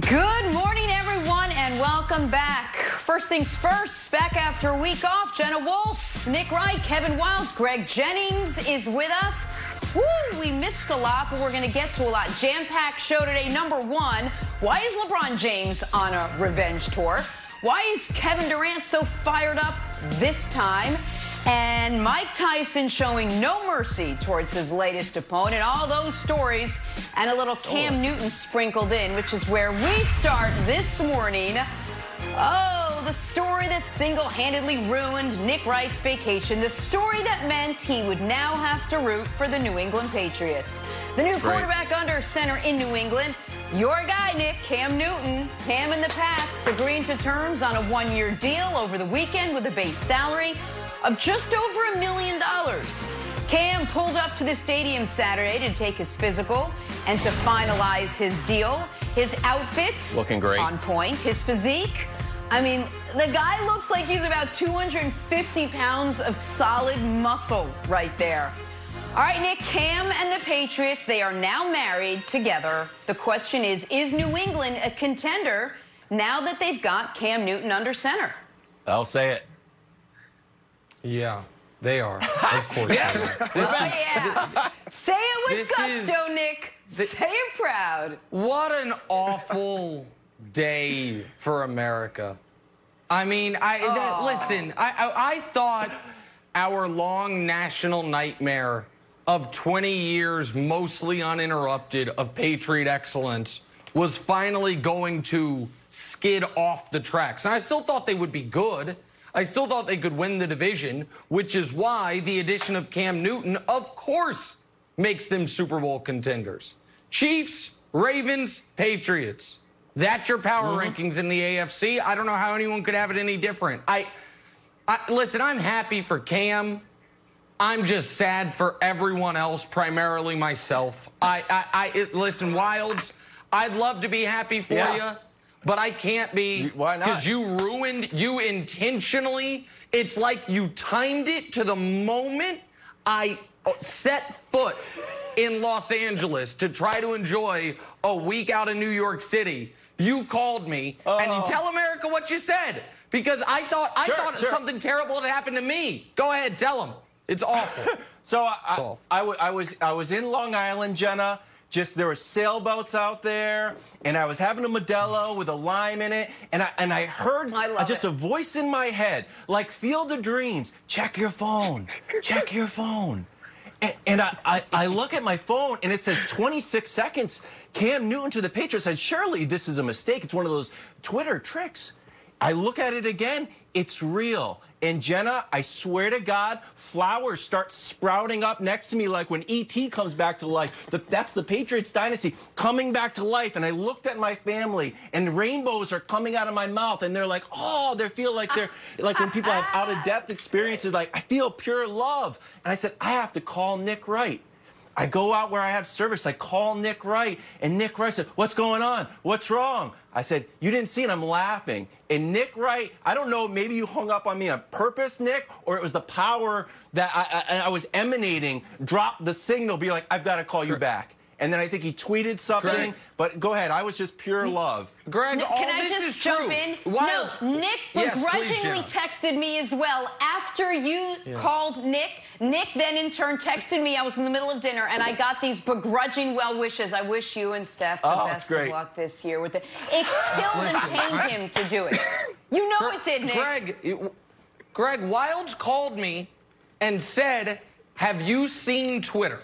Good morning, everyone, and welcome back. First things first, back after a week off, Jenna Wolfe, Nick Wright, Kevin Wildes, Greg Jennings is with us. Woo, we missed a lot, but we're going to get to a lot. Jam-packed show today. Number one, why is LeBron James on a revenge tour? Why is Kevin Durant so fired up this time? And Mike Tyson showing no mercy towards his latest opponent. All those stories and a little Cam oh. Newton sprinkled in, which is where we start this morning. Oh, the story that single-handedly ruined Nick Wright's vacation. The story that meant he would now have to root for the New England Patriots. The new quarterback under center in New England. Your guy, Nick, Cam Newton. Cam and the Pats agreeing to terms on a one-year deal over the weekend with a base salary of just over a million dollars. Cam pulled up to the stadium Saturday to take his physical and to finalize his deal. His outfit Looking great. on point. His physique. I mean, the guy looks like he's about 250 pounds of solid muscle right there. All right, Nick, Cam and the Patriots, they are now married together. The question is, is New England a contender now that they've got Cam Newton under center? I'll say it. Yeah, they are. Of course. they are. This is, yeah. Say it with gusto, is- Nick. Say it proud. what an awful day for America. I mean, I that, listen. I, I I thought our long national nightmare of 20 years, mostly uninterrupted, of Patriot excellence was finally going to skid off the tracks. And I still thought they would be good. I still thought they could win the division, which is why the addition of Cam Newton, of course, makes them Super Bowl contenders. Chiefs, Ravens, Patriots. That's your power mm-hmm. rankings in the AFC. I don't know how anyone could have it any different. I, I listen, I'm happy for Cam. I'm just sad for everyone else, primarily myself. I, I, I it, listen, Wildes. I'd love to be happy for Yeah. you, but I can't be. Why not? Because you ruined. You intentionally. It's like you timed it to the moment I uh, set foot in Los Angeles to try to enjoy a week out in New York City. You called me and you tell America what you said because I thought I Sure, thought sure. something terrible had happened to me. Go ahead, tell them. It's awful. So I, I, off. I, w- I was I was in Long Island, Jenna. Just there were sailboats out there, and I was having a Modelo with a lime in it, and I and I heard I just it. a voice in my head, like Field of Dreams. Check your phone. Check your phone. And, and I, I, I look at my phone and it says 26 seconds. Cam Newton to the Patriots. I said, surely this is a mistake. It's one of those Twitter tricks. I look at it again. It's real. And Jenna, I swear to God, flowers start sprouting up next to me like when ET comes back to life. The, that's the Patriots dynasty coming back to life. And I looked at my family, and rainbows are coming out of my mouth, and they're like, oh, they feel like they're like when people have out of depth experiences. Like I feel pure love. And I said, I have to call Nick Wright. I go out where I have service. I call Nick Wright, and Nick Wright said, What's going on? What's wrong? I said, You didn't see it. I'm laughing. And Nick Wright, I don't know, maybe you hung up on me on purpose, Nick, or it was the power that I, I, I was emanating, dropped the signal, be like, I've got to call you back. And then I think he tweeted something. Greg. But go ahead. I was just pure love. Greg, Nick, all can I just is jump true. in? Wild- No, Nick Yes, begrudgingly Jenna. texted me as well after you called Nick. Nick then in turn texted me. I was in the middle of dinner and I got these begrudging well wishes. I wish you and Steph the Oh, best great. of luck this year with it. It killed and pained him to do it. You know it did, Nick. Greg, it- Greg Wildes called me and said, "Have you seen Twitter?"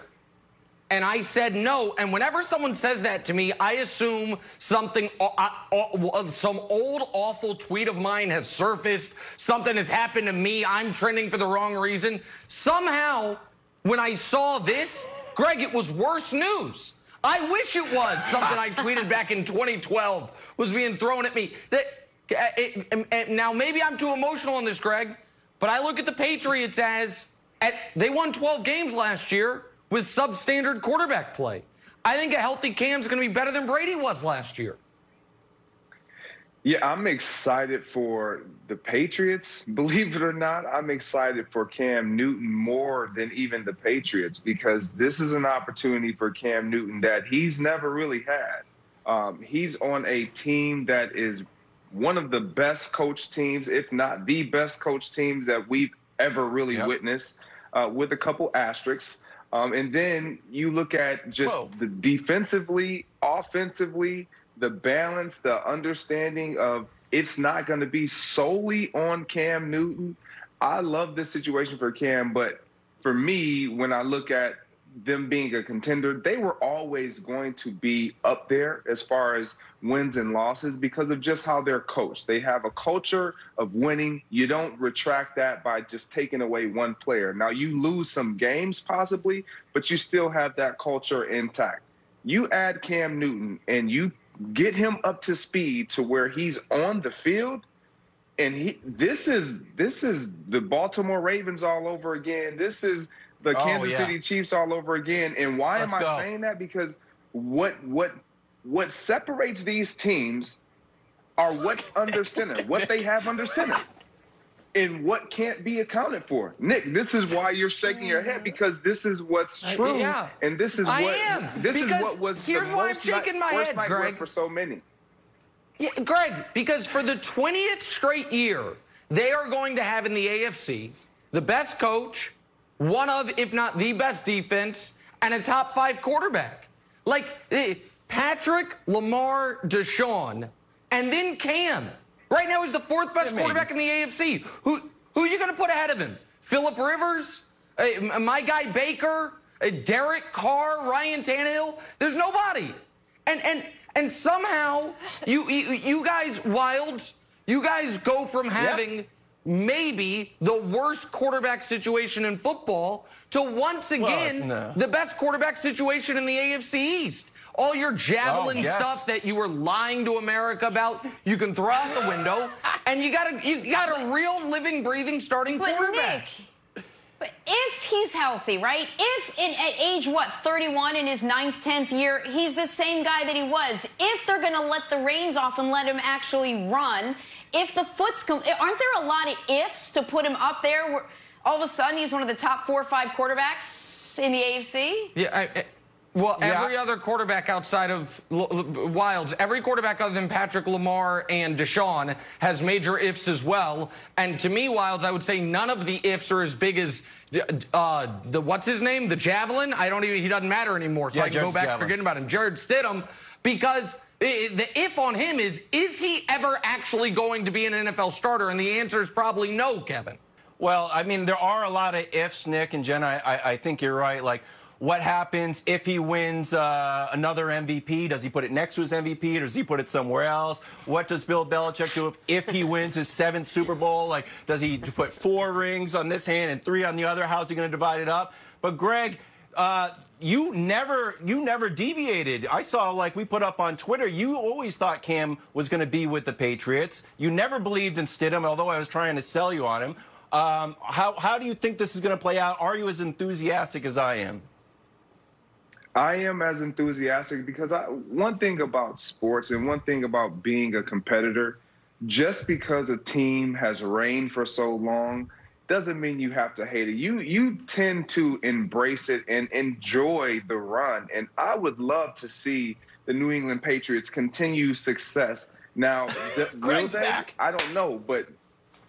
And I said no. And whenever someone says that to me, I assume something, uh, uh, some old awful tweet of mine has surfaced. Something has happened to me. I'm trending for the wrong reason. Somehow, when I saw this, Greg, it was worse news. I wish it was something I tweeted back in 2012 was being thrown at me. That uh, it, um, uh, now maybe I'm too emotional on this, Greg, but I look at the Patriots as at, they won 12 games last year with substandard quarterback play. I think a healthy Cam's going to be better than Brady was last year. Yeah, I'm excited for the Patriots. Believe it or not, I'm excited for Cam Newton more than even the Patriots because this is an opportunity for Cam Newton that he's never really had. Um, he's on a team that is one of the best coach teams, if not the best coach teams that we've ever really Yep. witnessed, uh, with a couple asterisks. Um, and then you look at just Whoa. the defensively, offensively, the balance, the understanding of it's not going to be solely on Cam Newton. I love this situation for Cam, but for me, when I look at them being a contender, they were always going to be up there as far as wins and losses because of just how they're coached. They have a culture of winning. You don't retract that by just taking away one player. Now, you lose some games possibly, but you still have that culture intact. You add Cam Newton and you get him up to speed to where he's on the field and he this is this is the Baltimore Ravens all over again. This is the Oh, Kansas yeah. City Chiefs all over again. And why Let's am I go. saying that? Because what what what separates these teams are what's under center, what they have under center, and what can't be accounted for. Nick, this is why you're shaking your head because this is what's true, yeah. and this is I what am, this is what was here's the why I'm shaking night, my head, nightmare Greg. for so many. Yeah, Greg, because for the 20th straight year, they are going to have in the AFC the best coach, one of, if not the best defense, and a top five quarterback. Like eh, Patrick, Lamar, Deshaun, and then Cam. Right now, he's the fourth best Yeah, quarterback in the AFC. Who, who are you going to put ahead of him? Philip Rivers? M- my guy Baker? Eh, Derek Carr? Ryan Tannehill? There's nobody. And and and somehow you you, you guys wildes, you guys go from having maybe the worst quarterback situation in football to once again no. the best quarterback situation in the AFC East. All your javelin Oh, yes. stuff that you were lying to America about, you can throw out the window, and you got a you got a real living, breathing starting But quarterback. Nick, but if he's healthy, right? If in, at age what 31 in his ninth, tenth year, he's the same guy that he was. If they're going to let the reins off and let him actually run, if the foot's com- aren't there a lot of ifs to put him up there? Where all of a sudden he's one of the top four or five quarterbacks in the AFC. Yeah, I, I- well, Yeah. every other quarterback outside of L- L- Wildes, every quarterback other than Patrick Lamar and Deshaun has major ifs as well. And to me, Wildes, I would say none of the ifs are as big as uh, the what's his name, the javelin. I don't even. He doesn't matter anymore. So Yeah, I can go back to Javelin. forgetting about him. Jarrett Stidham, because. The if on him is, is he ever actually going to be an NFL starter? And the answer is probably no, Kevin. Well, I mean, there are a lot of ifs, Nick and Jen. I, I, I think you're right. Like, what happens if he wins uh, another MVP? Does he put it next to his MVP? Or does he put it somewhere else? What does Bill Belichick do if, if he wins his seventh Super Bowl? Like, does he put four rings on this hand and three on the other? How's he going to divide it up? But Greg, uh, you never you never deviated. I saw like we put up on Twitter. You always thought Cam was going to be with the Patriots. You never believed in Stidham, although I was trying to sell you on him. Um, how how do you think this is going to play out? Are you as enthusiastic as I am? I am as enthusiastic because I, one thing about sports and one thing about being a competitor, just because a team has reigned for so long doesn't mean you have to hate it. You you tend to embrace it and enjoy the run. And I would love to see the New England Patriots continue success. Now, the, will they? back. I don't know, but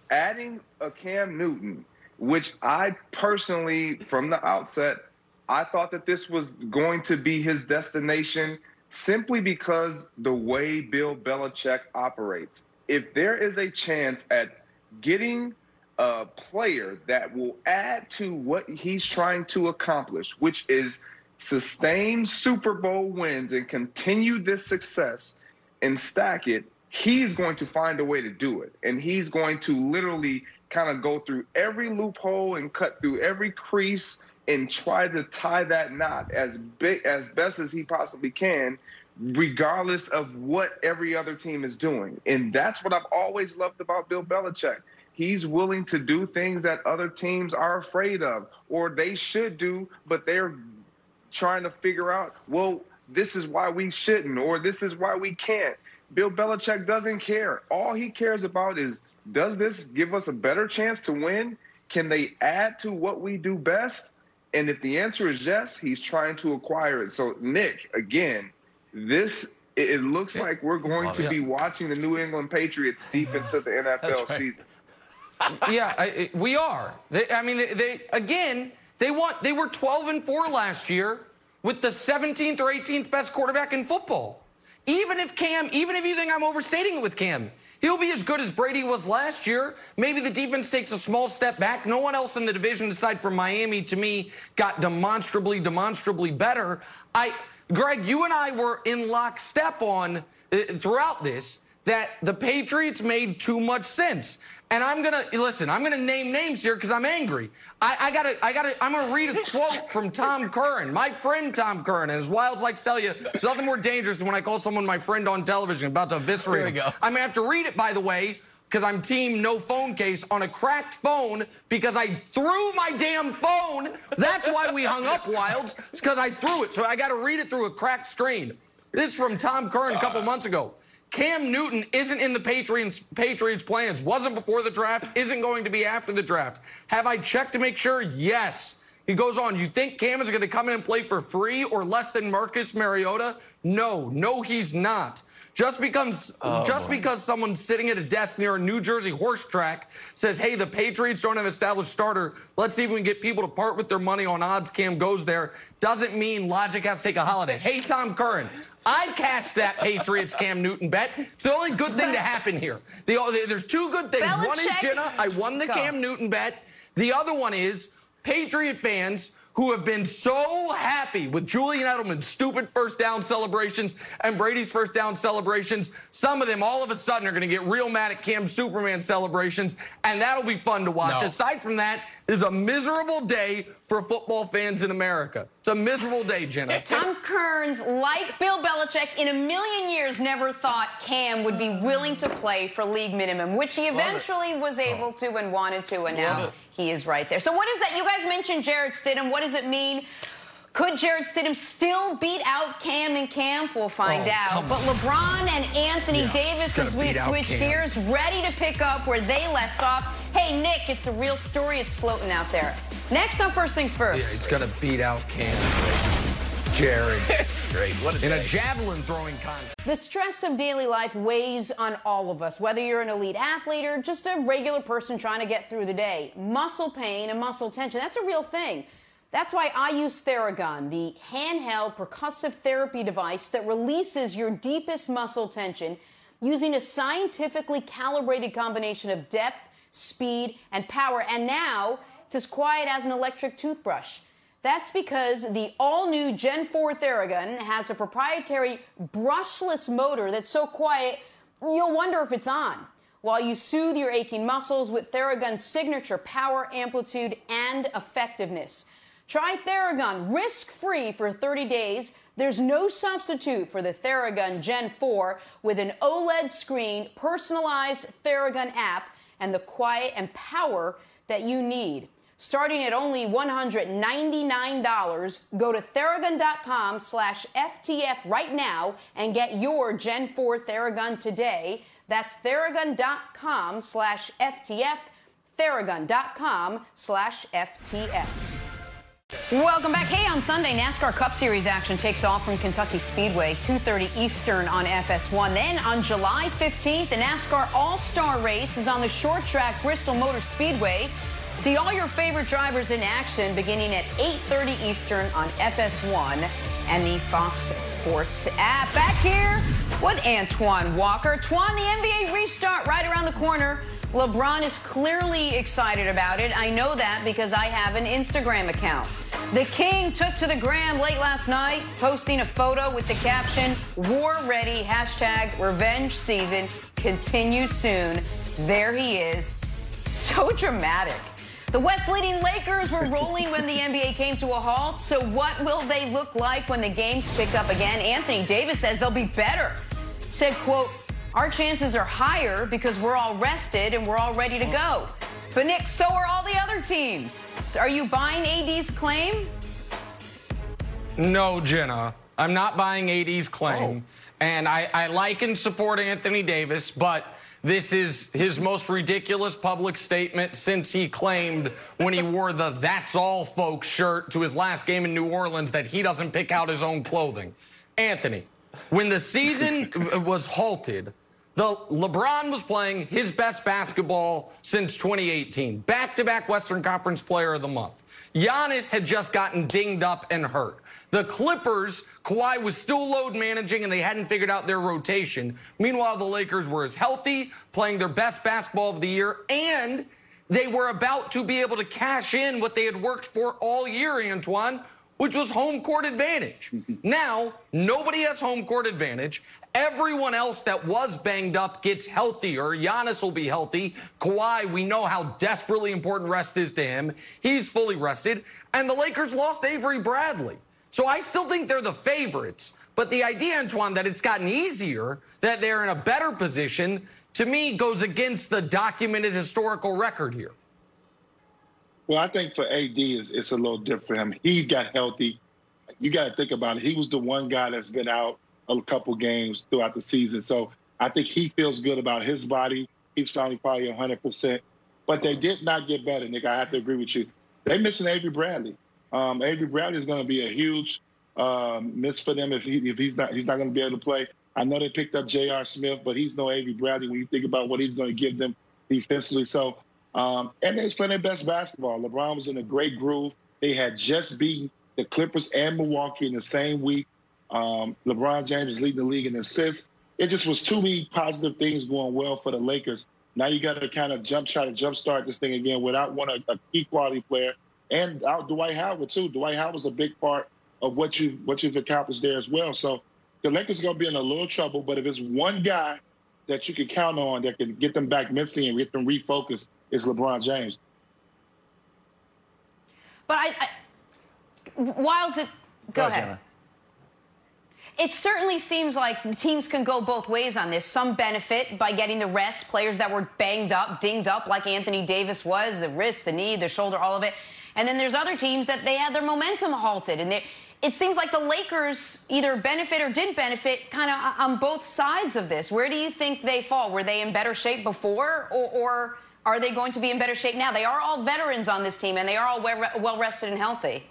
adding a Cam Newton, which I personally, from the outset, I thought that this was going to be his destination simply because the way Bill Belichick operates. If there is a chance at getting a player that will add to what he's trying to accomplish, which is sustain Super Bowl wins and continue this success and stack it, he's going to find a way to do it. And he's going to literally kind of go through every loophole and cut through every crease and try to tie that knot as big as best as he possibly can regardless of what every other team is doing. And that's what I've always loved about Bill Belichick. He's willing to do things that other teams are afraid of or they should do, but they're trying to figure out, well, this is why we shouldn't or this is why we can't. Bill Belichick doesn't care. All he cares about is does this give us a better chance to win? Can they add to what we do best? And if the answer is yes, he's trying to acquire it. So, Nick, again, this it, looks like we're going to be watching the New England Patriots deep into the NFL right. season. Yeah, I, we are. They, I mean, they, they again, they want they were 12 and 4 last year with the 17th or 18th best quarterback in football. Even if Cam, even if you think I'm overstating it with Cam, he'll be as good as Brady was last year. Maybe the defense takes a small step back. No one else in the division aside from Miami to me got demonstrably demonstrably better. I Greg, you and I were in lockstep on uh, throughout this that the Patriots made too much sense. And I'm gonna listen. I'm gonna name names here because I'm angry. I, I gotta, I gotta. I'm gonna read a quote from Tom Curran, my friend Tom Curran. And as Wildes likes to tell you, there's nothing more dangerous than when I call someone my friend on television about to eviscerate. Here we go. I'm gonna have to read it, by the way, because I'm team no phone case on a cracked phone because I threw my damn phone. That's why we hung up, Wildes. It's because I threw it. So I got to read it through a cracked screen. This is from Tom Curran a couple months ago. Cam Newton isn't in the Patriots Patriots plans. Wasn't before the draft. Isn't going to be after the draft. Have I checked to make sure? Yes. He goes on. You think Cam is going to come in and play for free or less than Marcus Mariota? No, no, he's not. Just because oh, just because someone's sitting at a desk near a New Jersey horse track says, "Hey, the Patriots don't have an established starter. Let's see if we can get people to part with their money on odds." Cam goes there doesn't mean logic has to take a holiday. Hey, Tom Curran. I cashed that Patriots Cam Newton bet. It's the only good thing to happen here. The, there's two good things. One is Jenna, I won the Go. Cam Newton bet. The other one is Patriot fans who have been so happy with Julian Edelman's stupid first down celebrations and Brady's first down celebrations. Some of them all of a sudden are going to get real mad at Cam's Superman celebrations, and that'll be fun to watch. No. Aside from that, this is a miserable day for football fans in America. It's a miserable day, Jenna. Tom Curran, like Bill Belichick, in a million years never thought Cam would be willing to play for league minimum, which he eventually was oh. able to and wanted to, and now he is right there. So, what is that? You guys mentioned Jarrett Stidham. What does it mean? Could Jarrett Stidham still beat out Cam and Camp? We'll find Oh, out. But LeBron and Anthony Yeah, Davis, as we switch gears, ready to pick up where they left off. Hey, Nick, it's a real story. It's floating out there. Next on First Things First. Yeah, First. he's going to beat out Cam. Jared. It's great. What a In a javelin throwing contest. The stress of daily life weighs on all of us, whether you're an elite athlete or just a regular person trying to get through the day. Muscle pain and muscle tension, that's a real thing. That's why I use Theragun, the handheld percussive therapy device that releases your deepest muscle tension using a scientifically calibrated combination of depth, speed, and power. And now it's as quiet as an electric toothbrush. That's because the all new Gen 4 Theragun has a proprietary brushless motor that's so quiet you'll wonder if it's on. While you soothe your aching muscles with Theragun's signature power, amplitude, and effectiveness. Try Theragun risk free for 30 days. There's no substitute for the Theragun Gen 4 with an OLED screen, personalized Theragun app, and the quiet and power that you need. Starting at only $199, go to theragun.com slash FTF right now and get your Gen 4 Theragun today. That's theragun.com slash FTF, theragun.com slash FTF. Welcome back. Hey, on Sunday, NASCAR Cup Series action takes off from Kentucky Speedway, 2:30 Eastern on FS1. Then on July 15th, the NASCAR All-Star Race is on the short track Bristol Motor Speedway. See all your favorite drivers in action beginning at 8:30 Eastern on FS1 and the Fox Sports app. Back here with Antoine Walker. Twan, the NBA restart right around the corner. LeBron is clearly excited about it. I know that because I have an Instagram account. The King took to the gram late last night, posting a photo with the caption, War Ready, hashtag revenge season continues soon. There he is. So dramatic. The West leading Lakers were rolling when the NBA came to a halt. So what will they look like when the games pick up again? Anthony Davis says they'll be better. Said, quote, our chances are higher because we're all rested and we're all ready to go. But Nick, so are all the other teams. Are you buying AD's claim? No, Jenna. I'm not buying AD's claim. Oh. And I, I like and support Anthony Davis, but this is his most ridiculous public statement since he claimed when he wore the That's All Folks shirt to his last game in New Orleans that he doesn't pick out his own clothing. Anthony, when the season was halted, the LeBron was playing his best basketball since 2018. Back-to-back Western Conference Player of the Month. Giannis had just gotten dinged up and hurt. The Clippers, Kawhi was still load managing and they hadn't figured out their rotation. Meanwhile, the Lakers were as healthy, playing their best basketball of the year, and they were about to be able to cash in what they had worked for all year, Antoine, which was home court advantage. now, nobody has home court advantage. Everyone else that was banged up gets healthier. Giannis will be healthy. Kawhi, we know how desperately important rest is to him. He's fully rested. And the Lakers lost Avery Bradley. So I still think they're the favorites. But the idea, Antoine, that it's gotten easier, that they're in a better position, to me goes against the documented historical record here. Well, I think for AD, it's, it's a little different for him. He got healthy. You got to think about it. He was the one guy that's been out a couple games throughout the season. So I think he feels good about his body. He's finally probably 100%. But they did not get better, Nick. I have to agree with you. They missing Avery Bradley. Um, Avery Bradley is going to be a huge um, miss for them if he if he's not he's not going to be able to play. I know they picked up J.R. Smith, but he's no Avery Bradley when you think about what he's going to give them defensively. So, um, and they're playing their best basketball. LeBron was in a great groove. They had just beaten the Clippers and Milwaukee in the same week. Um, LeBron James is leading the league in assists. It just was too many positive things going well for the Lakers. Now you got to kind of jump, try to jumpstart this thing again without one a, key quality player and out Dwight Howard too. Dwight Howard was a big part of what you what you've accomplished there as well. So the Lakers are going to be in a little trouble. But if it's one guy that you can count on that can get them back mentally and get them refocused, is LeBron James. But I, I Wildes, it, go, go ahead. Jenna. It certainly seems like teams can go both ways on this. Some benefit by getting the rest, players that were banged up, dinged up, like Anthony Davis was, the wrist, the knee, the shoulder, all of it. And then there's other teams that they had their momentum halted. And it seems like the Lakers either benefit or didn't benefit kind of on both sides of this. Where do you think they fall? Were they in better shape before or, or are they going to be in better shape now? They are all veterans on this team and they are all well rested and healthy.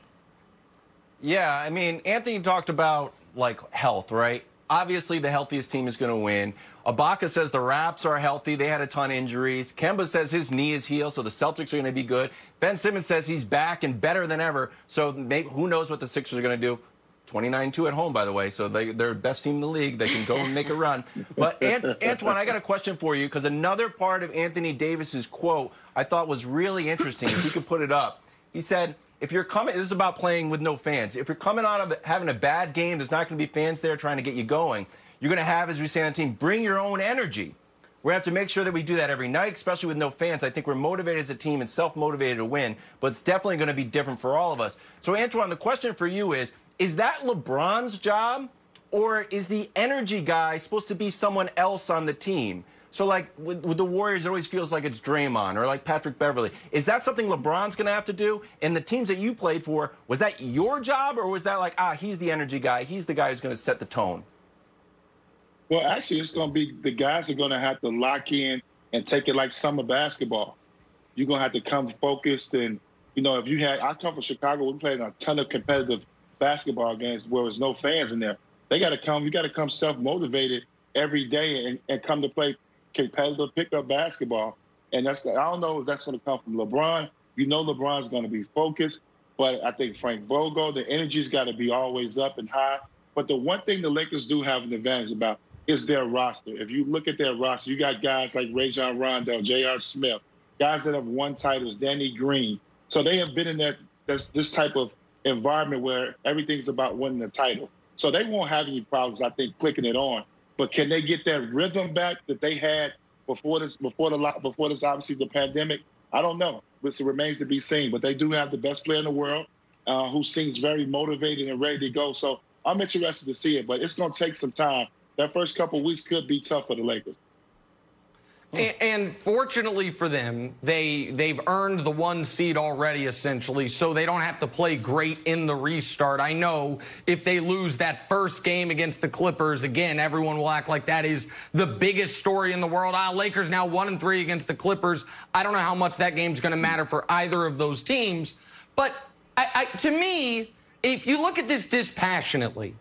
Yeah, I mean, Anthony talked about like health, right? Obviously, the healthiest team is going to win. Ibaka says the Raps are healthy. They had a ton of injuries. Kemba says his knee is healed, so the Celtics are going to be good. Ben Simmons says he's back and better than ever. So maybe, who knows what the Sixers are going to do? 29-2 at home, by the way, so they, they're the best team in the league. They can go and make a run. But Ant, Antoine, I got a question for you because another part of Anthony Davis's quote I thought was really interesting. If you could put it up, he said – if you're coming, this is about playing with no fans. If you're coming out of having a bad game, there's not going to be fans there trying to get you going. You're going to have, as we say on the team, bring your own energy. We're going to have to make sure that we do that every night, especially with no fans. I think we're motivated as a team and self motivated to win, but it's definitely going to be different for all of us. So, Antoine, the question for you is Is that LeBron's job, or is the energy guy supposed to be someone else on the team? So, like with, with, the Warriors, it always feels like it's Draymond or like Patrick Beverley. Is that something LeBron's going to have to do? And the teams that you played for, was that your job, or was that like, ah, he's the energy guy, he's the guy who's going to set the tone? Well, actually, it's going to be the guys are going to have to lock in and take it like summer basketball. You're going to have to come focused, and you know, if you had, I come from Chicago, we played a ton of competitive basketball games where there's no fans in there. They got to come. You got to come self motivated every day and, and come to play competitive pickup basketball. And that's I don't know if that's going to come from LeBron. You know LeBron's going to be focused, but I think Frank Vogel, the energy's got to be always up and high. But the one thing the Lakers do have an advantage about is their roster. If you look at their roster, you got guys like Rajon Rondo, J.R. Smith, guys that have won titles, Danny Green. So they have been in that this, this type of environment where everything's about winning the title. So they won't have any problems, I think, clicking it on. But can they get that rhythm back that they had before this? Before the before this, obviously the pandemic. I don't know. It remains to be seen. But they do have the best player in the world, uh, who seems very motivated and ready to go. So I'm interested to see it. But it's going to take some time. That first couple weeks could be tough for the Lakers. And, and, fortunately for them, they they've earned the one seed already essentially, so they don't have to play great in the restart. I know if they lose that first game against the Clippers, again, everyone will act like that is the biggest story in the world. Ah, Lakers now one and three against the Clippers. I don't know how much that game's going to matter for either of those teams, but I, I, to me, if you look at this dispassionately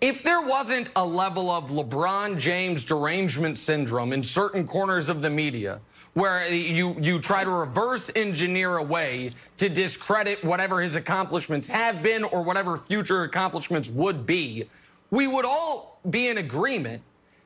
if there wasn't a level of LeBron James derangement syndrome in certain corners of the media where you, you try to reverse engineer a way to discredit whatever his accomplishments have been or whatever future accomplishments would be, we would all be in agreement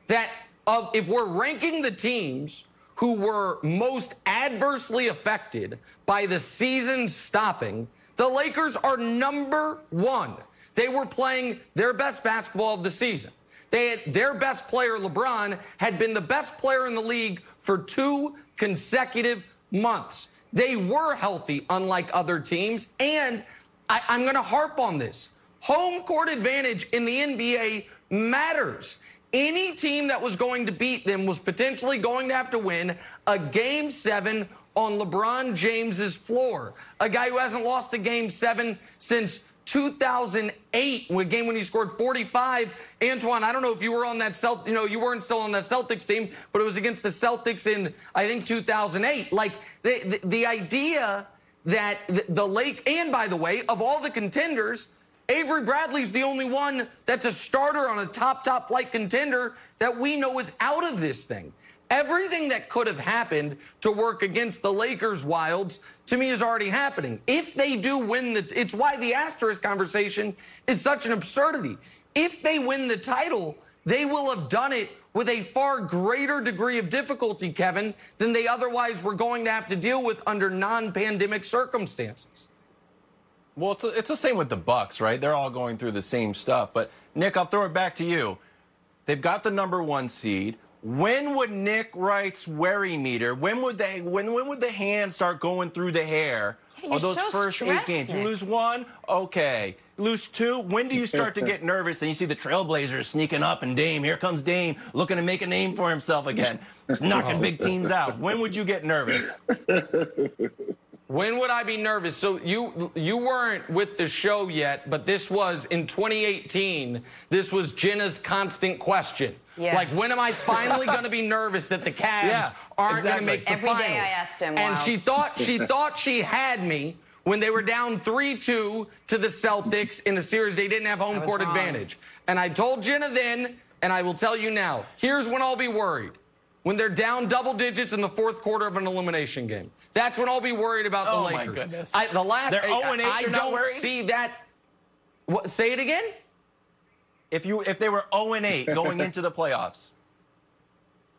that of, if we're ranking the teams who were most adversely affected by the season stopping, the Lakers are number one. They were playing their best basketball of the season. They had, their best player, LeBron, had been the best player in the league for two consecutive months. They were healthy, unlike other teams. And I, I'm going to harp on this home court advantage in the NBA matters. Any team that was going to beat them was potentially going to have to win a game seven on LeBron James's floor. A guy who hasn't lost a game seven since 2008, a game when he scored 45. Antoine, I don't know if you were on that Celt, you know, you weren't still on that Celtics team, but it was against the Celtics in I think 2008. Like the the, the idea that the, the Lake, and by the way, of all the contenders. Avery Bradley's the only one that's a starter on a top, top flight contender that we know is out of this thing. Everything that could have happened to work against the Lakers Wildes to me is already happening. If they do win the it's why the asterisk conversation is such an absurdity. If they win the title, they will have done it with a far greater degree of difficulty, Kevin, than they otherwise were going to have to deal with under non-pandemic circumstances. Well, it's, it's the same with the Bucks, right? They're all going through the same stuff. But Nick, I'll throw it back to you. They've got the number one seed. When would Nick Wright's worry meter? When would they? When when would the hand start going through the hair? Yeah, of those so first stressed, eight games, Nick. you lose one, okay. Lose two. When do you start to get nervous and you see the Trailblazers sneaking up and Dame? Here comes Dame, looking to make a name for himself again, knocking big teams out. When would you get nervous? When would I be nervous? So you you weren't with the show yet, but this was in 2018. This was Jenna's constant question. Yeah. Like when am I finally going to be nervous that the Cavs Yeah, aren't going to make the Every day finals? I asked him, and she thought she thought she had me when they were down 3-2 to the Celtics in a series they didn't have home court wrong. advantage. And I told Jenna then, and I will tell you now. Here's when I'll be worried. When they're down double digits in the fourth quarter of an elimination game. That's when I'll be worried about the Oh, my Lakers. goodness. I, the last, They're I, 0 8, I you're don't worried? see that. What, say it again? If you if they were 0 and 8 going into the playoffs,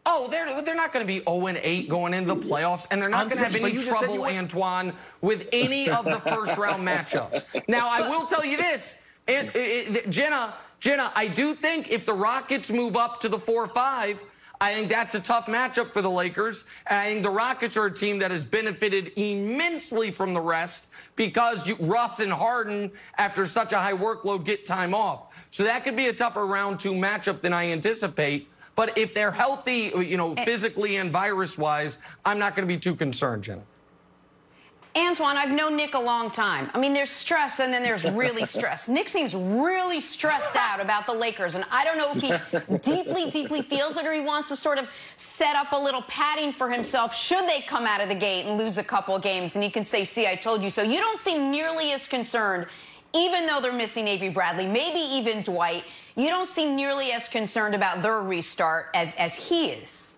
Oh, they're they're not going to be 0 and 8 going into the playoffs, and they're not going to have any you just said you trouble, weren't- Antoine, with any of the first round matchups. Now, I will tell you this, and uh, uh, Jenna, Jenna, I do think if the Rockets move up to the four five. I think that's a tough matchup for the Lakers. And I think the Rockets are a team that has benefited immensely from the rest because you, Russ and Harden, after such a high workload, get time off. So that could be a tougher round two matchup than I anticipate. But if they're healthy, you know, eh. physically and virus wise, I'm not going to be too concerned, Jenna. Antoine, I've known Nick a long time. I mean, there's stress and then there's really stress. Nick seems really stressed out about the Lakers, and I don't know if he deeply, deeply feels it or he wants to sort of set up a little padding for himself should they come out of the gate and lose a couple games, and he can say, "See, I told you so." You don't seem nearly as concerned, even though they're missing Avery Bradley, maybe even Dwight. You don't seem nearly as concerned about their restart as as he is.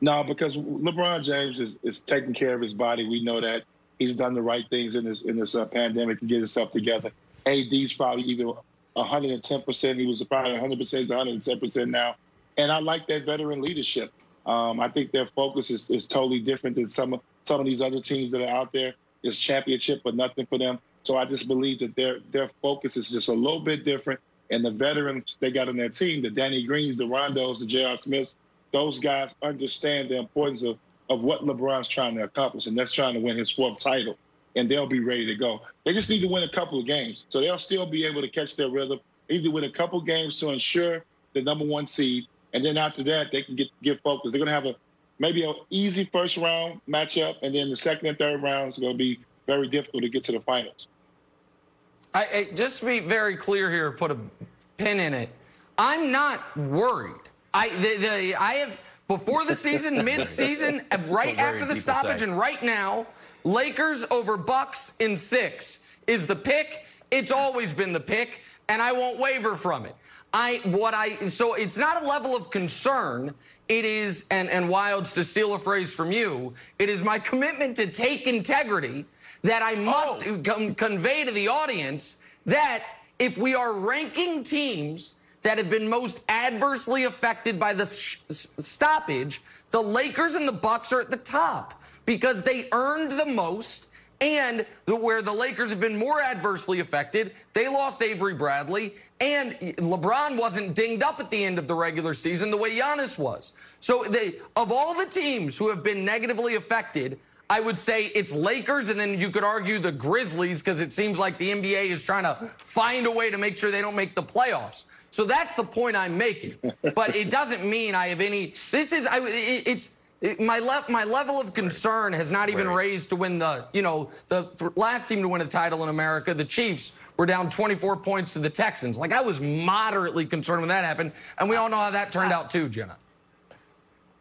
No, because LeBron James is, is taking care of his body. We know that he's done the right things in this in this uh, pandemic to get himself together. AD's probably even 110 percent. He was probably 100 percent. He's 110 percent now, and I like that veteran leadership. Um, I think their focus is, is totally different than some of some of these other teams that are out there. It's championship, but nothing for them. So I just believe that their their focus is just a little bit different. And the veterans they got on their team, the Danny Greens, the Rondos, the J.R. Smiths, those guys understand the importance of, of what LeBron's trying to accomplish, and that's trying to win his fourth title. And they'll be ready to go. They just need to win a couple of games. So they'll still be able to catch their rhythm, either win a couple of games to ensure the number one seed. And then after that, they can get get focused. They're going to have a maybe an easy first round matchup, and then the second and third rounds are going to be very difficult to get to the finals. I, I, just to be very clear here, put a pin in it. I'm not worried. I the, the I have before the season, mid-season, right after the stoppage, say. and right now, Lakers over Bucks in six is the pick. It's always been the pick. and I won't waver from it. I what I so it's not a level of concern. It is, and and Wildes to steal a phrase from you, it is my commitment to take integrity that I must Oh. com- convey to the audience that if we are ranking teams that have been most adversely affected by the sh- stoppage, the Lakers and the Bucks are at the top because they earned the most. And the, where the Lakers have been more adversely affected, they lost Avery Bradley, and LeBron wasn't dinged up at the end of the regular season the way Giannis was. So, they, of all the teams who have been negatively affected, I would say it's Lakers, and then you could argue the Grizzlies because it seems like the NBA is trying to find a way to make sure they don't make the playoffs. So that's the point I'm making. But it doesn't mean I have any. This is I. It, it's. It, my le- my level of concern has not even Right. raised to win the you know the last team to win a title in America, the Chiefs, were down 24 points to the Texans. Like I was moderately concerned when that happened, and we all know how that turned out too, Jenna.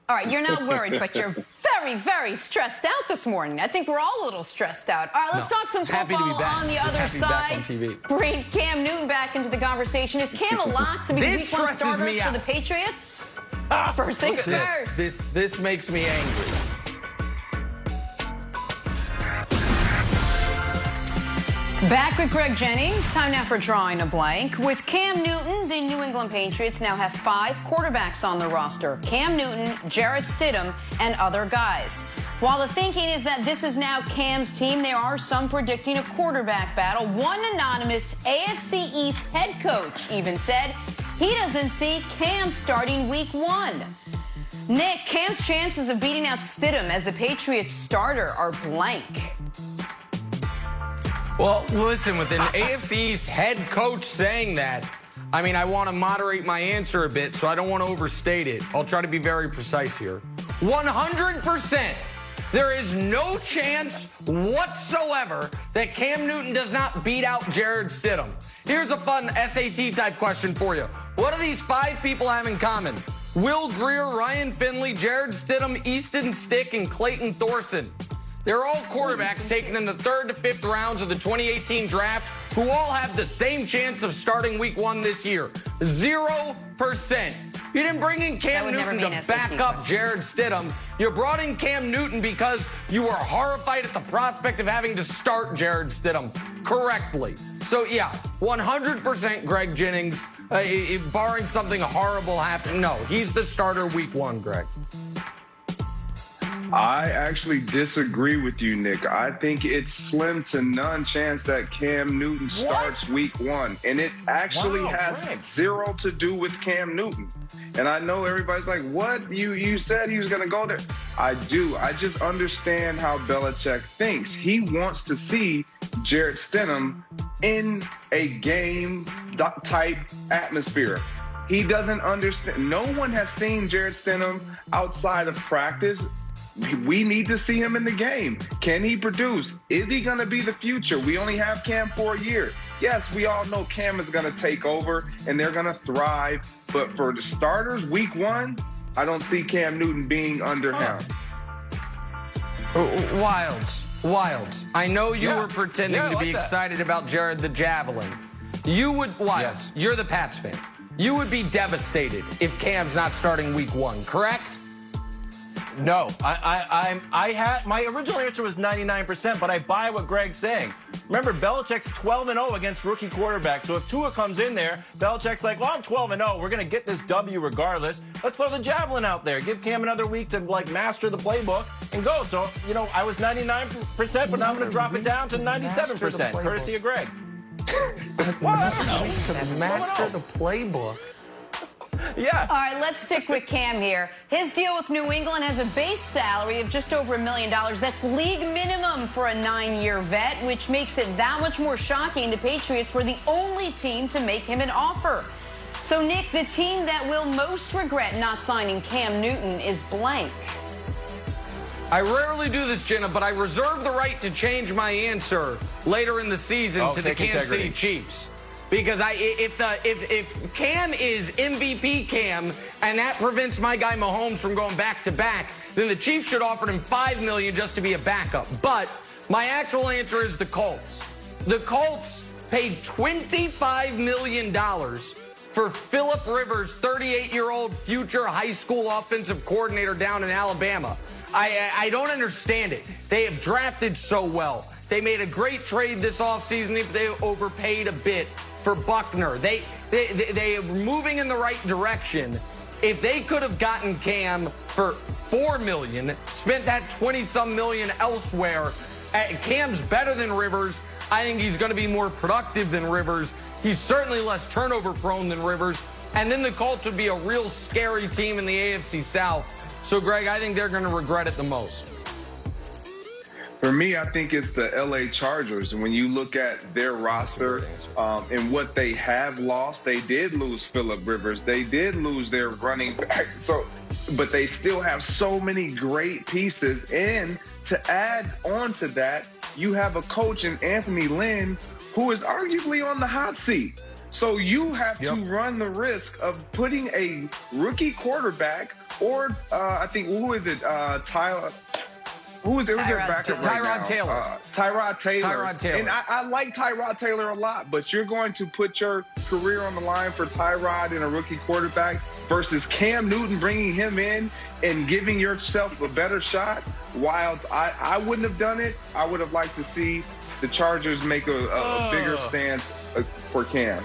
All right, you're not worried, but you're very, very stressed out this morning. I think we're all a little stressed out. All right, let's No. talk some Happy to be football back. on the other happy to back side. on TV. Bring Cam Newton back into the conversation. Is Cam a lock to be the This week one starter for the Patriots? Ah, first things This first. this this makes me angry. Back with Greg Jennings. Time now for drawing a blank. With Cam Newton, the New England Patriots now have five quarterbacks on the roster Cam Newton, Jarrett Stidham, and other guys. While the thinking is that this is now Cam's team, there are some predicting a quarterback battle. One anonymous AFC East head coach even said he doesn't see Cam starting week one. Nick, Cam's chances of beating out Stidham as the Patriots starter are blank. Well, listen, with an AFC East head coach saying that, I mean, I want to moderate my answer a bit, so I don't want to overstate it. I'll try to be very precise here. 100%. There is no chance whatsoever that Cam Newton does not beat out Jarrett Stidham. Here's a fun SAT type question for you. What do these five people have in common? Will Grier, Ryan Finley, Jarrett Stidham, Easton Stick, and Clayton Thorson. They're all quarterbacks taken in the third to fifth rounds of the 2018 draft who all have the same chance of starting week one this year. Zero percent. You didn't bring in Cam Newton to back up question. Jarrett Stidham. You brought in Cam Newton because you were horrified at the prospect of having to start Jarrett Stidham correctly. So, yeah, 100% Greg Jennings, uh, barring something horrible happen. No, he's the starter week one, Greg. I actually disagree with you, Nick. I think it's slim to none chance that Cam Newton starts week one. And it actually Wow, has zero to do with Cam Newton. And I know everybody's like, what? You you said he was gonna go there. I do. I just understand how Belichick thinks. He wants to see Jarrett Stidham in a game type atmosphere. He doesn't understand. No one has seen Jarrett Stidham outside of practice. We need to see him in the game. Can he produce? Is he going to be the future? We only have Cam for a year. Yes, we all know Cam is going to take over and they're going to thrive. But for the starters, week one, I don't see Cam Newton being under him. Wildes, Wildes. I know you Yeah. were pretending Yeah, I to be that. excited about Jared the Javelin. You would, Wildes, Yes. you're the Pats fan. You would be devastated if Cam's not starting week one, correct? No, I, I, I'm, I had my original answer was 99%, but I buy what Greg's saying. Remember, Belichick's 12 and 0 against rookie quarterbacks. So if Tua comes in there, Belichick's like, "Well, I'm 12 and 0. We're gonna get this W regardless. Let's throw the javelin out there. Give Cam another week to like master the playbook and go." So you know, I was 99%, but now I'm gonna drop it down to 97%, courtesy of Greg. well, I don't know. Master the playbook. Yeah. All right, let's stick with Cam here. His deal with New England has a base salary of just over a million dollars. That's league minimum for a nine year vet, which makes it that much more shocking. The Patriots were the only team to make him an offer. So, Nick, the team that will most regret not signing Cam Newton is blank. I rarely do this, Jenna, but I reserve the right to change my answer later in the season Oh, to the Kansas integrity. City Chiefs. Because I, if the if if Cam is MVP Cam and that prevents my guy Mahomes from going back to back, then the Chiefs should offer him five million just to be a backup. But my actual answer is the Colts. The Colts paid $25 million for Philip Rivers, 38 year old future high school offensive coordinator down in Alabama. I, I don't understand it. They have drafted so well. They made a great trade this offseason if they overpaid a bit for Buckner. They, they, they, they are moving in the right direction. If they could have gotten Cam for four million, spent that 20 some million elsewhere, uh, Cam's better than Rivers. I think he's going to be more productive than Rivers. He's certainly less turnover prone than Rivers. And then the Colts would be a real scary team in the AFC South. So, Greg, I think they're going to regret it the most. For me, I think it's the LA Chargers. And when you look at their roster um, and what they have lost, they did lose Philip Rivers. They did lose their running back. So, but they still have so many great pieces. And to add on to that, you have a coach in Anthony Lynn who is arguably on the hot seat. So you have yep. to run the risk of putting a rookie quarterback or uh, I think who is it? Uh, Tyler who is, who's their backup right Tyrod Taylor. Uh, Tyrod Taylor. Tyrod Taylor. And I, I, like Tyrod Taylor a lot, but you're going to put your career on the line for Tyrod and a rookie quarterback versus Cam Newton bringing him in and giving yourself a better shot. Wildes, I, I wouldn't have done it. I would have liked to see the Chargers make a, a, a bigger stance uh, for Cam.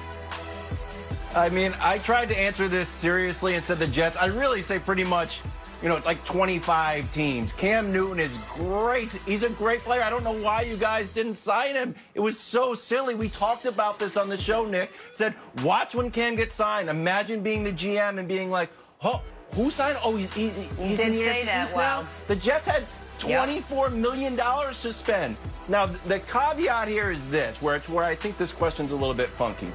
I mean, I tried to answer this seriously and said the Jets. I really say pretty much you know, it's like 25 teams. Cam Newton is great. He's a great player. I don't know why you guys didn't sign him. It was so silly. We talked about this on the show, Nick. Said, watch when Cam gets signed. Imagine being the GM and being like, oh, who signed? Oh, he's, he's, in the say that, Wow. The Jets had twenty-four million dollars to spend. Now, the caveat here is this, where it's where I think this question's a little bit funky.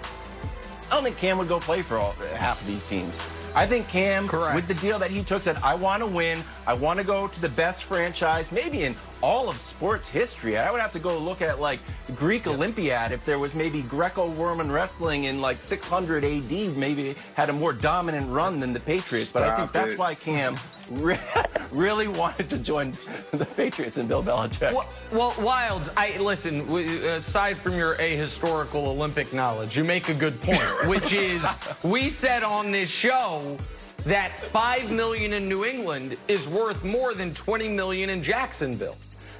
I don't think Cam would go play for all, half of these teams. I think Cam, Correct. with the deal that he took, said, I want to win. I want to go to the best franchise, maybe in all of sports history. I would have to go look at like the Greek yes. Olympiad if there was maybe Greco-Roman wrestling in like 600 AD, maybe had a more dominant run than the Patriots. Stop but I think it. that's why Cam really wanted to join the Patriots and Bill Belichick. Well, well Wild, I listen. Aside from your ahistorical Olympic knowledge, you make a good point, which is we said on this show that five million in New England is worth more than 20 million in Jacksonville.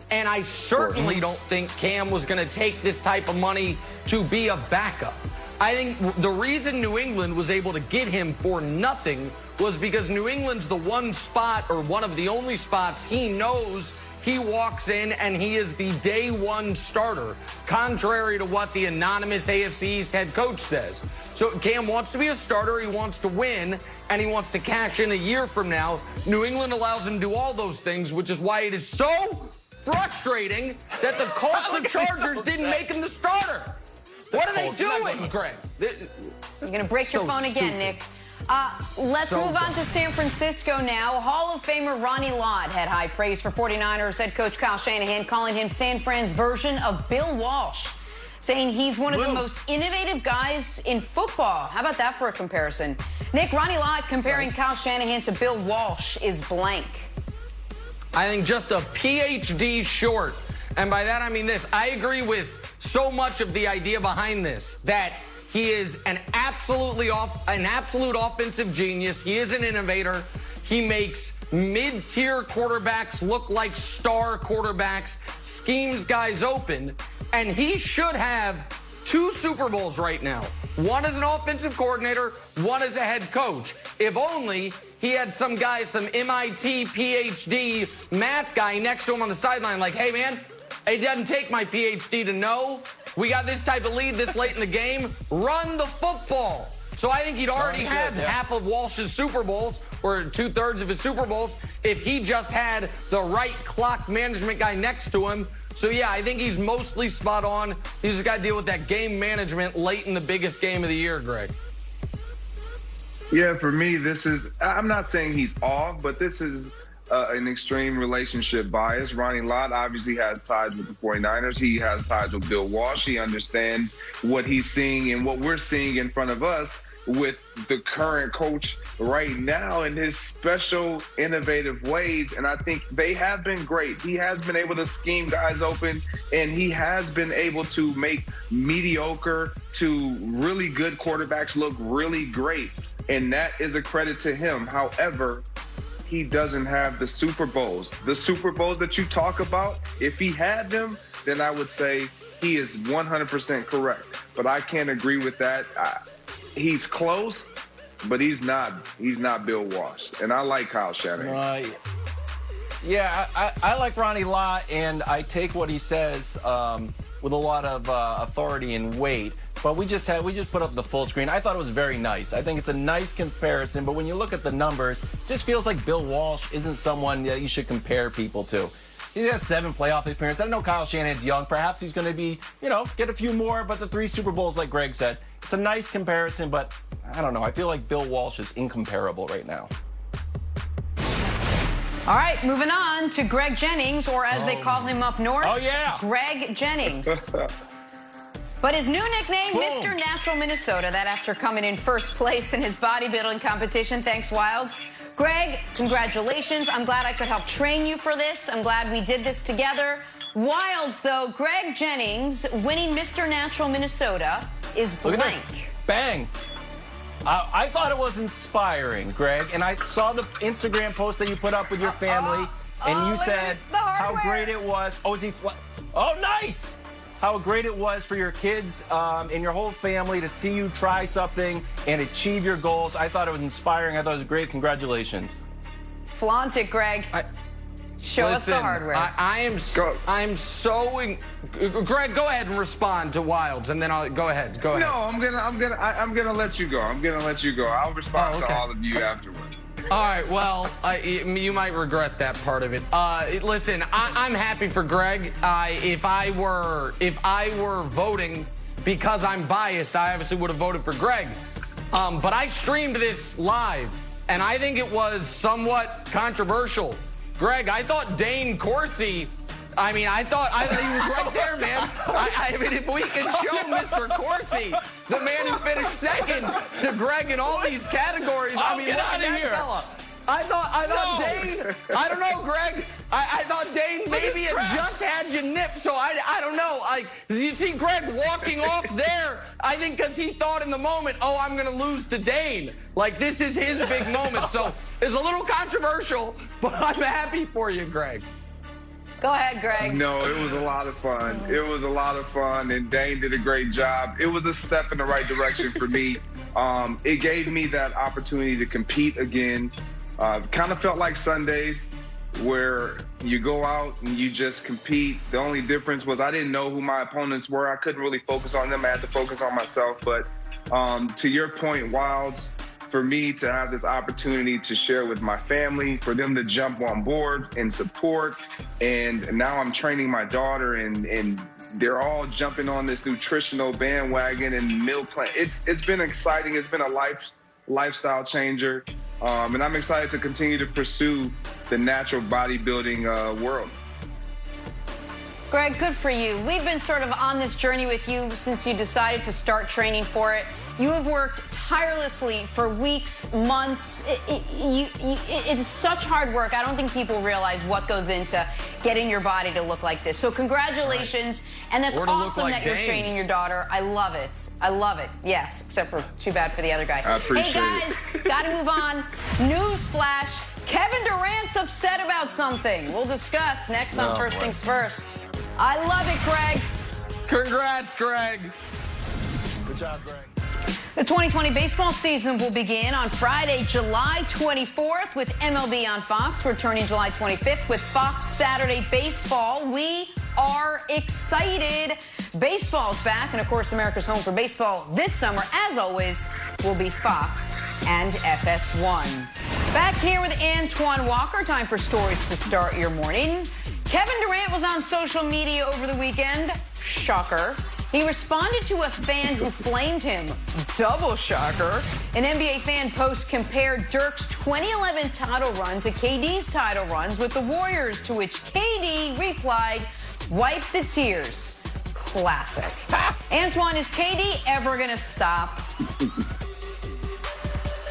And I certainly don't think Cam was going to take this type of money to be a backup. I think the reason New England was able to get him for nothing was because New England's the one spot or one of the only spots he knows he walks in and he is the day one starter, contrary to what the anonymous AFC East head coach says. So Cam wants to be a starter, he wants to win, and he wants to cash in a year from now. New England allows him to do all those things, which is why it is so frustrating that the Colts and Chargers so didn't make him the starter. The what are Colts. they doing, Greg? You're going to break so your phone stupid. again, Nick. Uh, let's so move on to San Francisco now. Hall of Famer Ronnie Lott had high praise for 49ers head coach Kyle Shanahan, calling him San Fran's version of Bill Walsh, saying he's one of the most innovative guys in football. How about that for a comparison? Nick, Ronnie Lott comparing nice. Kyle Shanahan to Bill Walsh is blank. I think just a PhD short. And by that I mean this. I agree with so much of the idea behind this that he is an absolutely off, an absolute offensive genius. He is an innovator. He makes mid-tier quarterbacks look like star quarterbacks, schemes guys open, and he should have two Super Bowls right now. One as an offensive coordinator, one as a head coach. If only he had some guy, some MIT PhD math guy next to him on the sideline, like, hey man, it doesn't take my PhD to know we got this type of lead this late in the game. Run the football. So I think he'd already had yeah. half of Walsh's Super Bowls or two thirds of his Super Bowls if he just had the right clock management guy next to him. So yeah, I think he's mostly spot on. He's just got to deal with that game management late in the biggest game of the year, Greg. Yeah, for me, this is. I'm not saying he's off, but this is uh, an extreme relationship bias. Ronnie Lott obviously has ties with the 49ers. He has ties with Bill Walsh. He understands what he's seeing and what we're seeing in front of us with the current coach right now and his special innovative ways and i think they have been great he has been able to scheme guys open and he has been able to make mediocre to really good quarterbacks look really great and that is a credit to him however he doesn't have the super bowls the super bowls that you talk about if he had them then i would say he is 100% correct but i can't agree with that I, he's close, but he's not. He's not Bill Walsh, and I like Kyle Shanahan. Right. Yeah, I, I, like Ronnie Lott, and I take what he says um, with a lot of uh, authority and weight. But we just had we just put up the full screen. I thought it was very nice. I think it's a nice comparison. But when you look at the numbers, it just feels like Bill Walsh isn't someone that you should compare people to. He has seven playoff appearances. I know Kyle Shanahan's young. Perhaps he's going to be, you know, get a few more. But the three Super Bowls, like Greg said, it's a nice comparison. But I don't know. I feel like Bill Walsh is incomparable right now. All right, moving on to Greg Jennings, or as oh. they call him up north, oh yeah, Greg Jennings. But his new nickname, Boom. Mr. Natural Minnesota, that after coming in first place in his bodybuilding competition, thanks Wildes. Greg, congratulations. I'm glad I could help train you for this. I'm glad we did this together. Wildes, though, Greg Jennings winning Mr. Natural Minnesota is blank. Bang. Uh, I thought it was inspiring, Greg, and I saw the Instagram post that you put up with your family, uh, and you said how great it was. Oh, is he? oh, nice how great it was for your kids um, and your whole family to see you try something and achieve your goals. I thought it was inspiring. I thought it was great. Congratulations. Flaunt it, Greg. I, Show listen, us the hardware. I, I am. Go. I'm so. In, Greg, go ahead and respond to Wildes, and then I'll go ahead. Go ahead. No, I'm gonna. I'm gonna. I, am gonna let you go. I'm gonna let you go. I'll respond oh, okay. to all of you afterwards. All right. Well, uh, you might regret that part of it. Uh, listen, I, am happy for Greg. If I were if I were voting because I'm biased, I obviously would have voted for Greg. Um, but I streamed this live, and I think it was somewhat controversial. Greg, I thought Dane Corsi I mean, I thought I thought he was right there, man. I, I, mean, if we can show Mr. Corsi, the man who finished second, to Greg in all these categories, I oh, mean, get out of here. Fella. I thought I thought no. Dane. I don't know, Greg. I, I thought Dane maybe it just had you nipped. So I, I don't know. Like you see Greg walking off there. I think because he thought in the moment, oh, I'm gonna lose to Dane. Like this is his big moment. So it's a little controversial, but I'm happy for you, Greg. Go ahead, Greg. No, it was a lot of fun. It was a lot of fun, and Dane did a great job. It was a step in the right direction for me. Um, it gave me that opportunity to compete again. Uh, kind of felt like Sundays where you go out and you just compete. The only difference was I didn't know who my opponents were. I couldn't really focus on them. I had to focus on myself. But um, to your point, Wildes, for me to have this opportunity to share with my family, for them to jump on board and support. And now I'm training my daughter and, and they're all jumping on this nutritional bandwagon and meal plan. It's it's been exciting. It's been a life lifestyle changer, um, and I'm excited to continue to pursue the natural bodybuilding uh, world. Greg, good for you. We've been sort of on this journey with you since you decided to start training for it. You have worked tirelessly for weeks, months. It, it, you, you, it's such hard work. I don't think people realize what goes into getting your body to look like this. So congratulations, right. and that's awesome like that you're training your daughter. I love it. I love it. Yes, except for too bad for the other guy. I appreciate hey guys, got to move on. News flash: Kevin Durant's upset about something. We'll discuss next on oh, First boy. Things First. I love it, Greg. Congrats, Greg. Good job, Greg. The 2020 baseball season will begin on Friday, July 24th with MLB on Fox, returning July 25th with Fox Saturday Baseball. We are excited. Baseball's back, and of course, America's home for baseball this summer, as always, will be Fox and FS1. Back here with Antoine Walker, time for stories to start your morning. Kevin Durant was on social media over the weekend. Shocker. He responded to a fan who flamed him. Double shocker. An NBA fan post compared Dirk's 2011 title run to KD's title runs with the Warriors, to which KD replied, Wipe the tears. Classic. Antoine, is KD ever going to stop?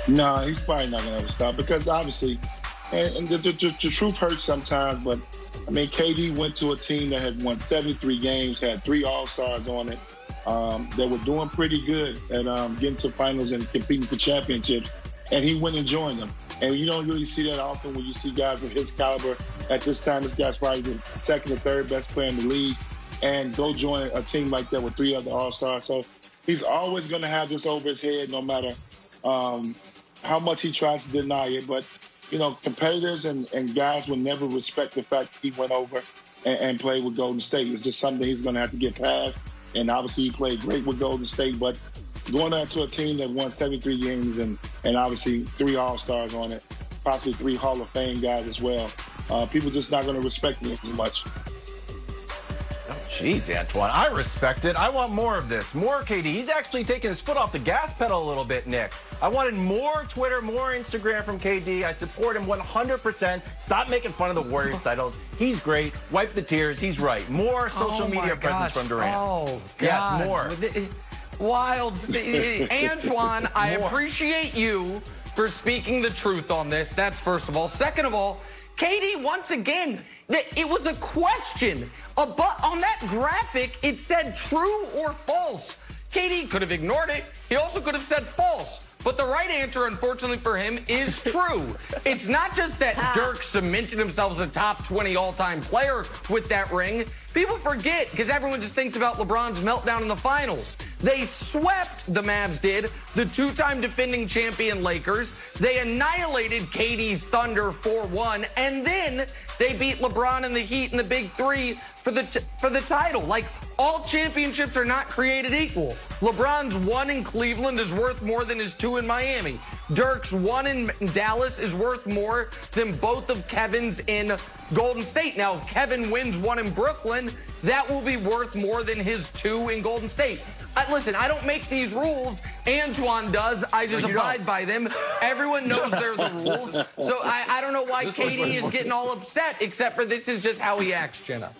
No, he's probably not going to ever stop because obviously, and, and the, the, the, the, truth hurts sometimes, but I mean, KD went to a team that had won 73 games, had three All Stars on it, um, that were doing pretty good at um, getting to finals and competing for championships, and he went and joined them. And you don't really see that often when you see guys of his caliber. At this time, this guy's probably the second or third best player in the league, and go join a team like that with three other All Stars. So he's always going to have this over his head, no matter um, how much he tries to deny it. But you know, competitors and, and guys will never respect the fact that he went over and, and played with Golden State. It's just something he's going to have to get past. And obviously, he played great with Golden State, but going out to a team that won 73 games and, and obviously three All Stars on it, possibly three Hall of Fame guys as well, uh, people just not going to respect me as much. Jeez, Antoine, I respect it. I want more of this. More KD. He's actually taking his foot off the gas pedal a little bit, Nick. I wanted more Twitter, more Instagram from KD. I support him 100%. Stop making fun of the Warriors titles. He's great. Wipe the tears. He's right. More oh social oh media presence from Durant. Oh, God. Yes, more. Wild. Antoine, I appreciate you for speaking the truth on this. That's first of all. Second of all, KD, once again, it was a question. Uh, but on that graphic, it said true or false. KD could have ignored it. He also could have said false. But the right answer, unfortunately for him, is true. it's not just that ah. Dirk cemented himself as a top 20 all time player with that ring. People forget because everyone just thinks about LeBron's meltdown in the finals. They swept, the Mavs did, the two time defending champion Lakers. They annihilated KD's Thunder 4 1. And then they beat LeBron and the Heat in the Big Three for the, t- for the title. Like, all championships are not created equal. LeBron's one in Cleveland is worth more than his two in Miami. Dirk's one in Dallas is worth more than both of Kevin's in Golden State. Now, if Kevin wins one in Brooklyn, that will be worth more than his two in Golden State. I, listen, I don't make these rules. Antoine does. I just no, abide don't. by them. Everyone knows they're the rules. So I, I don't know why this KD is getting all upset, except for this is just how he acts, Jenna.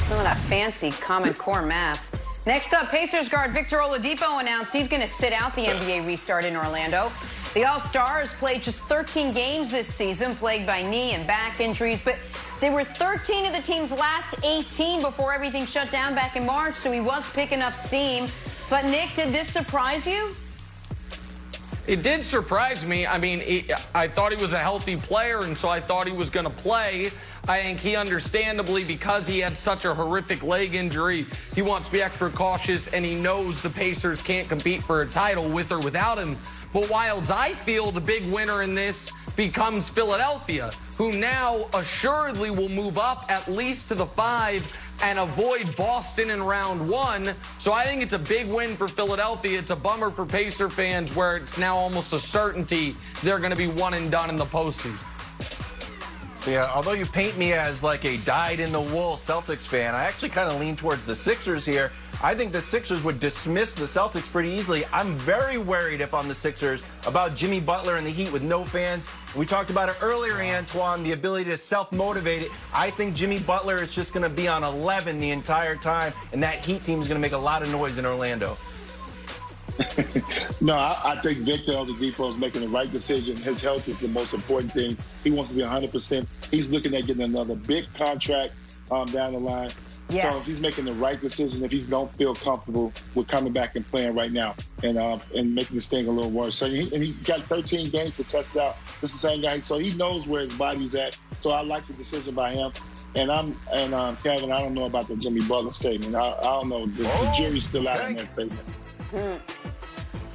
Some of that fancy Common Core math. Next up, Pacers guard Victor Oladipo announced he's going to sit out the NBA restart in Orlando. The All-Star has played just 13 games this season, plagued by knee and back injuries, but they were 13 of the team's last 18 before everything shut down back in March, so he was picking up steam. But Nick, did this surprise you? It did surprise me. I mean, it, I thought he was a healthy player, and so I thought he was going to play. I think he understandably, because he had such a horrific leg injury, he wants to be extra cautious, and he knows the Pacers can't compete for a title with or without him. But Wildes, I feel the big winner in this becomes Philadelphia, who now assuredly will move up at least to the five and avoid Boston in round one. So I think it's a big win for Philadelphia. It's a bummer for Pacer fans where it's now almost a certainty they're going to be one and done in the postseason. So yeah, although you paint me as like a dyed-in-the-wool Celtics fan, I actually kind of lean towards the Sixers here. I think the Sixers would dismiss the Celtics pretty easily. I'm very worried if I'm the Sixers about Jimmy Butler and the Heat with no fans. We talked about it earlier, Antoine, the ability to self-motivate it. I think Jimmy Butler is just going to be on 11 the entire time, and that Heat team is going to make a lot of noise in Orlando. no, I, I, think Victor Oladipo is making the right decision. His health is the most important thing. He wants to be 100%. He's looking at getting another big contract um, down the line. Yes. So if he's making the right decision, if he don't feel comfortable with coming back and playing right now and uh, and making this thing a little worse. So he, and he got 13 games to test out. This is the same guy, so he knows where his body's at. So I like the decision by him. And I'm and um, Kevin, I don't know about the Jimmy Butler statement. I, I don't know. The, oh, the jury's still out on that statement.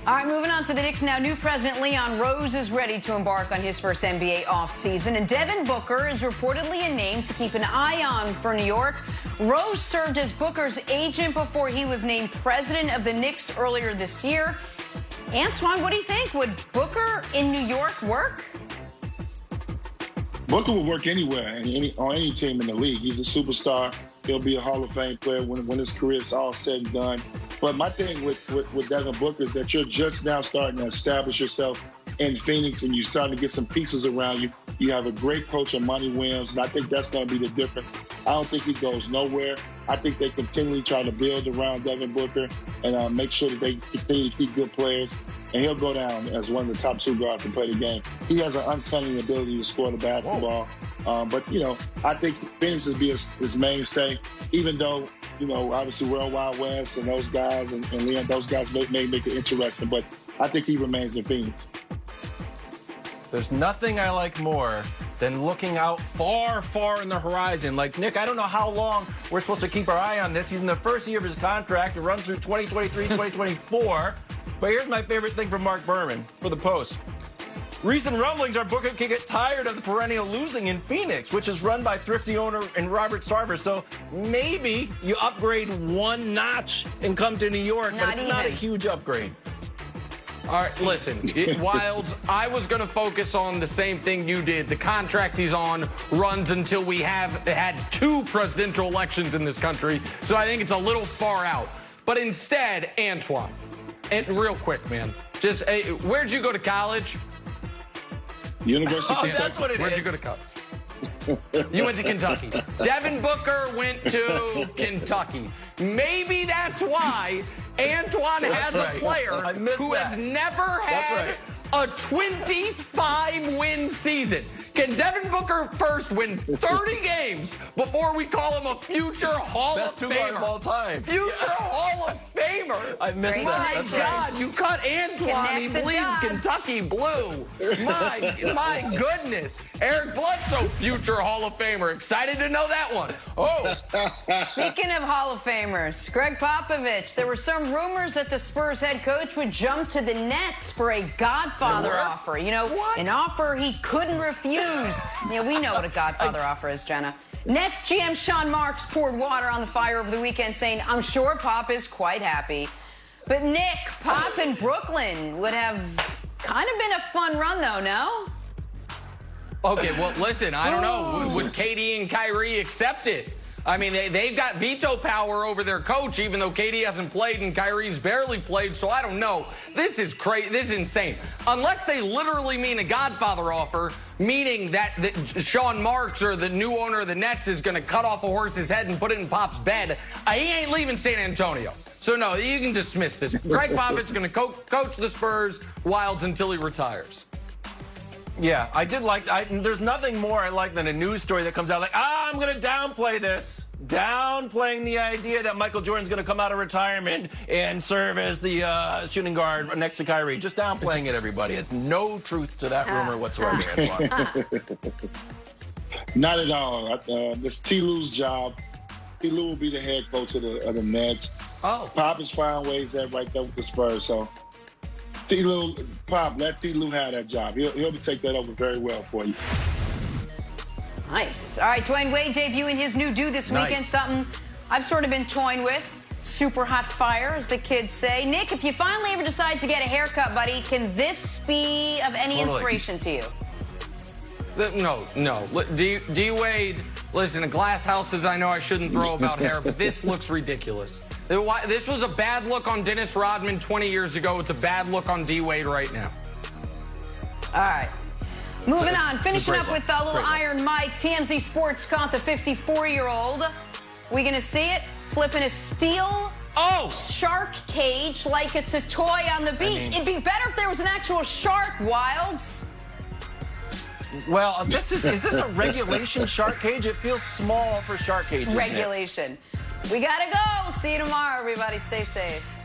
All right, moving on to the Knicks now. New president Leon Rose is ready to embark on his first NBA offseason, and Devin Booker is reportedly a name to keep an eye on for New York. Rose served as Booker's agent before he was named president of the Knicks earlier this year. Antoine, what do you think? Would Booker in New York work? Booker would work anywhere, any, on any team in the league. He's a superstar. He'll be a Hall of Fame player when, when his career is all said and done. But my thing with, with, with Devin Booker is that you're just now starting to establish yourself in Phoenix and you're starting to get some pieces around you. You have a great coach in Monty Williams, and I think that's going to be the difference. I don't think he goes nowhere. I think they continually try to build around Devin Booker and uh, make sure that they continue to keep good players. And he'll go down as one of the top two guards to play the game. He has an uncanny ability to score the basketball. Um, but you know, I think Phoenix will be his, mainstay, even though you know, obviously World Wide Wes and those guys and, and Leon, those guys may, may make it interesting. But I think he remains in Phoenix. There's nothing I like more than looking out far, far in the horizon. Like, Nick, I don't know how long we're supposed to keep our eye on this. He's in the first year of his contract. It runs through 2023, 2024. But here's my favorite thing from Marc Berman for the Post. Recent rumblings are Booker can get tired of the perennial losing in Phoenix, which is run by thrifty owner and Robert Sarver. So maybe you upgrade one notch and come to New York, Not but it's not a huge upgrade. All right, listen, it- Wildes, I was going to focus on the same thing you did. The contract he's on runs until we have had two presidential elections in this country, so I think it's a little far out. But instead, Antoine, and real quick, man, just hey, where'd you go to college? University Oh, of that's what it is. Where'd you go to college? You went to Kentucky. Devin Booker went to Kentucky. Maybe that's why Antoine has right. a player I missed who has never had right. a 25 win season. Can Devin Booker first win 30 games before we call him a future Hall Best of two guards Famer? of all time. Future Hall of Famer. I missed Great that. My That's God, right. you cut Antoine. He bleeds dots. Kentucky blue. My, my goodness. Eric Bledsoe, future Hall of Famer. Excited to know that one. Oh, Speaking of Hall of Famers, Gregg Popovich, there were some rumors that the Spurs head coach would jump to the Nets for a Godfather offer. You know, What? an offer he couldn't refuse. Yeah, we know what a Godfather offer is, Jenna. Nets GM Sean Marks poured water on the fire over the weekend, saying, I'm sure Pop is quite happy. But Nick, Pop in Brooklyn would have kind of been a fun run, though, no? okay. Well, listen, I don't know. Would, would oh. KD and Kyrie accept it? I mean, they, they've got veto power over their coach, even though KD hasn't played and Kyrie's barely played. So I don't know. This is crazy. This is insane. Unless they literally mean a Godfather offer, meaning that, Sean Marks or the new owner of the Nets is going to cut off a horse's head and put it in Pop's bed, uh, he ain't leaving San Antonio. So no, you can dismiss this. Gregg Popovich's going to co- coach the Spurs Wildes until he retires. Yeah, I did like. I, there's nothing more I like than a news story that comes out like, ah, I'm going to downplay this, downplaying the idea that Michael Jordan's going to come out of retirement and serve as the uh, shooting guard next to Kyrie. Just downplaying it, everybody. It's no truth to that rumor whatsoever. Antoine. Not at all. Uh, this T. Lue's job. T. Lue will be the head coach of the, of the Nets. Oh. Pop is finding ways that right there with the Spurs. So T. Lue, Pop, let T. Lue have that job. He'll, he'll take that over very well for you. Nice. All right, Dwyane Wade debuting his new do this Nice. weekend. Something I've sort of been toying with. Super hot fire, as the kids say. Nick, if you finally ever decide to get a haircut, buddy, can this be of any Totally. inspiration to you? Uh, no, no. Li- D, D Wade, listen, a glass houses I know I shouldn't throw about hair, but this looks ridiculous. The- why- This was a bad look on Dennis Rodman 20 years ago. It's a bad look on D Wade right now. All right. Moving It's- on, finishing up with a little Great look. Iron Mike. TMZ Sports caught the 54 year old. We gonna see it flipping a steel Oh! shark cage like it's a toy on the beach. mean- It'd be better if there was an actual shark, Wildes. well, this is is this a regulation shark cage? It feels small for shark cages. Nick. Regulation. We gotta go. See you tomorrow, everybody. Stay safe.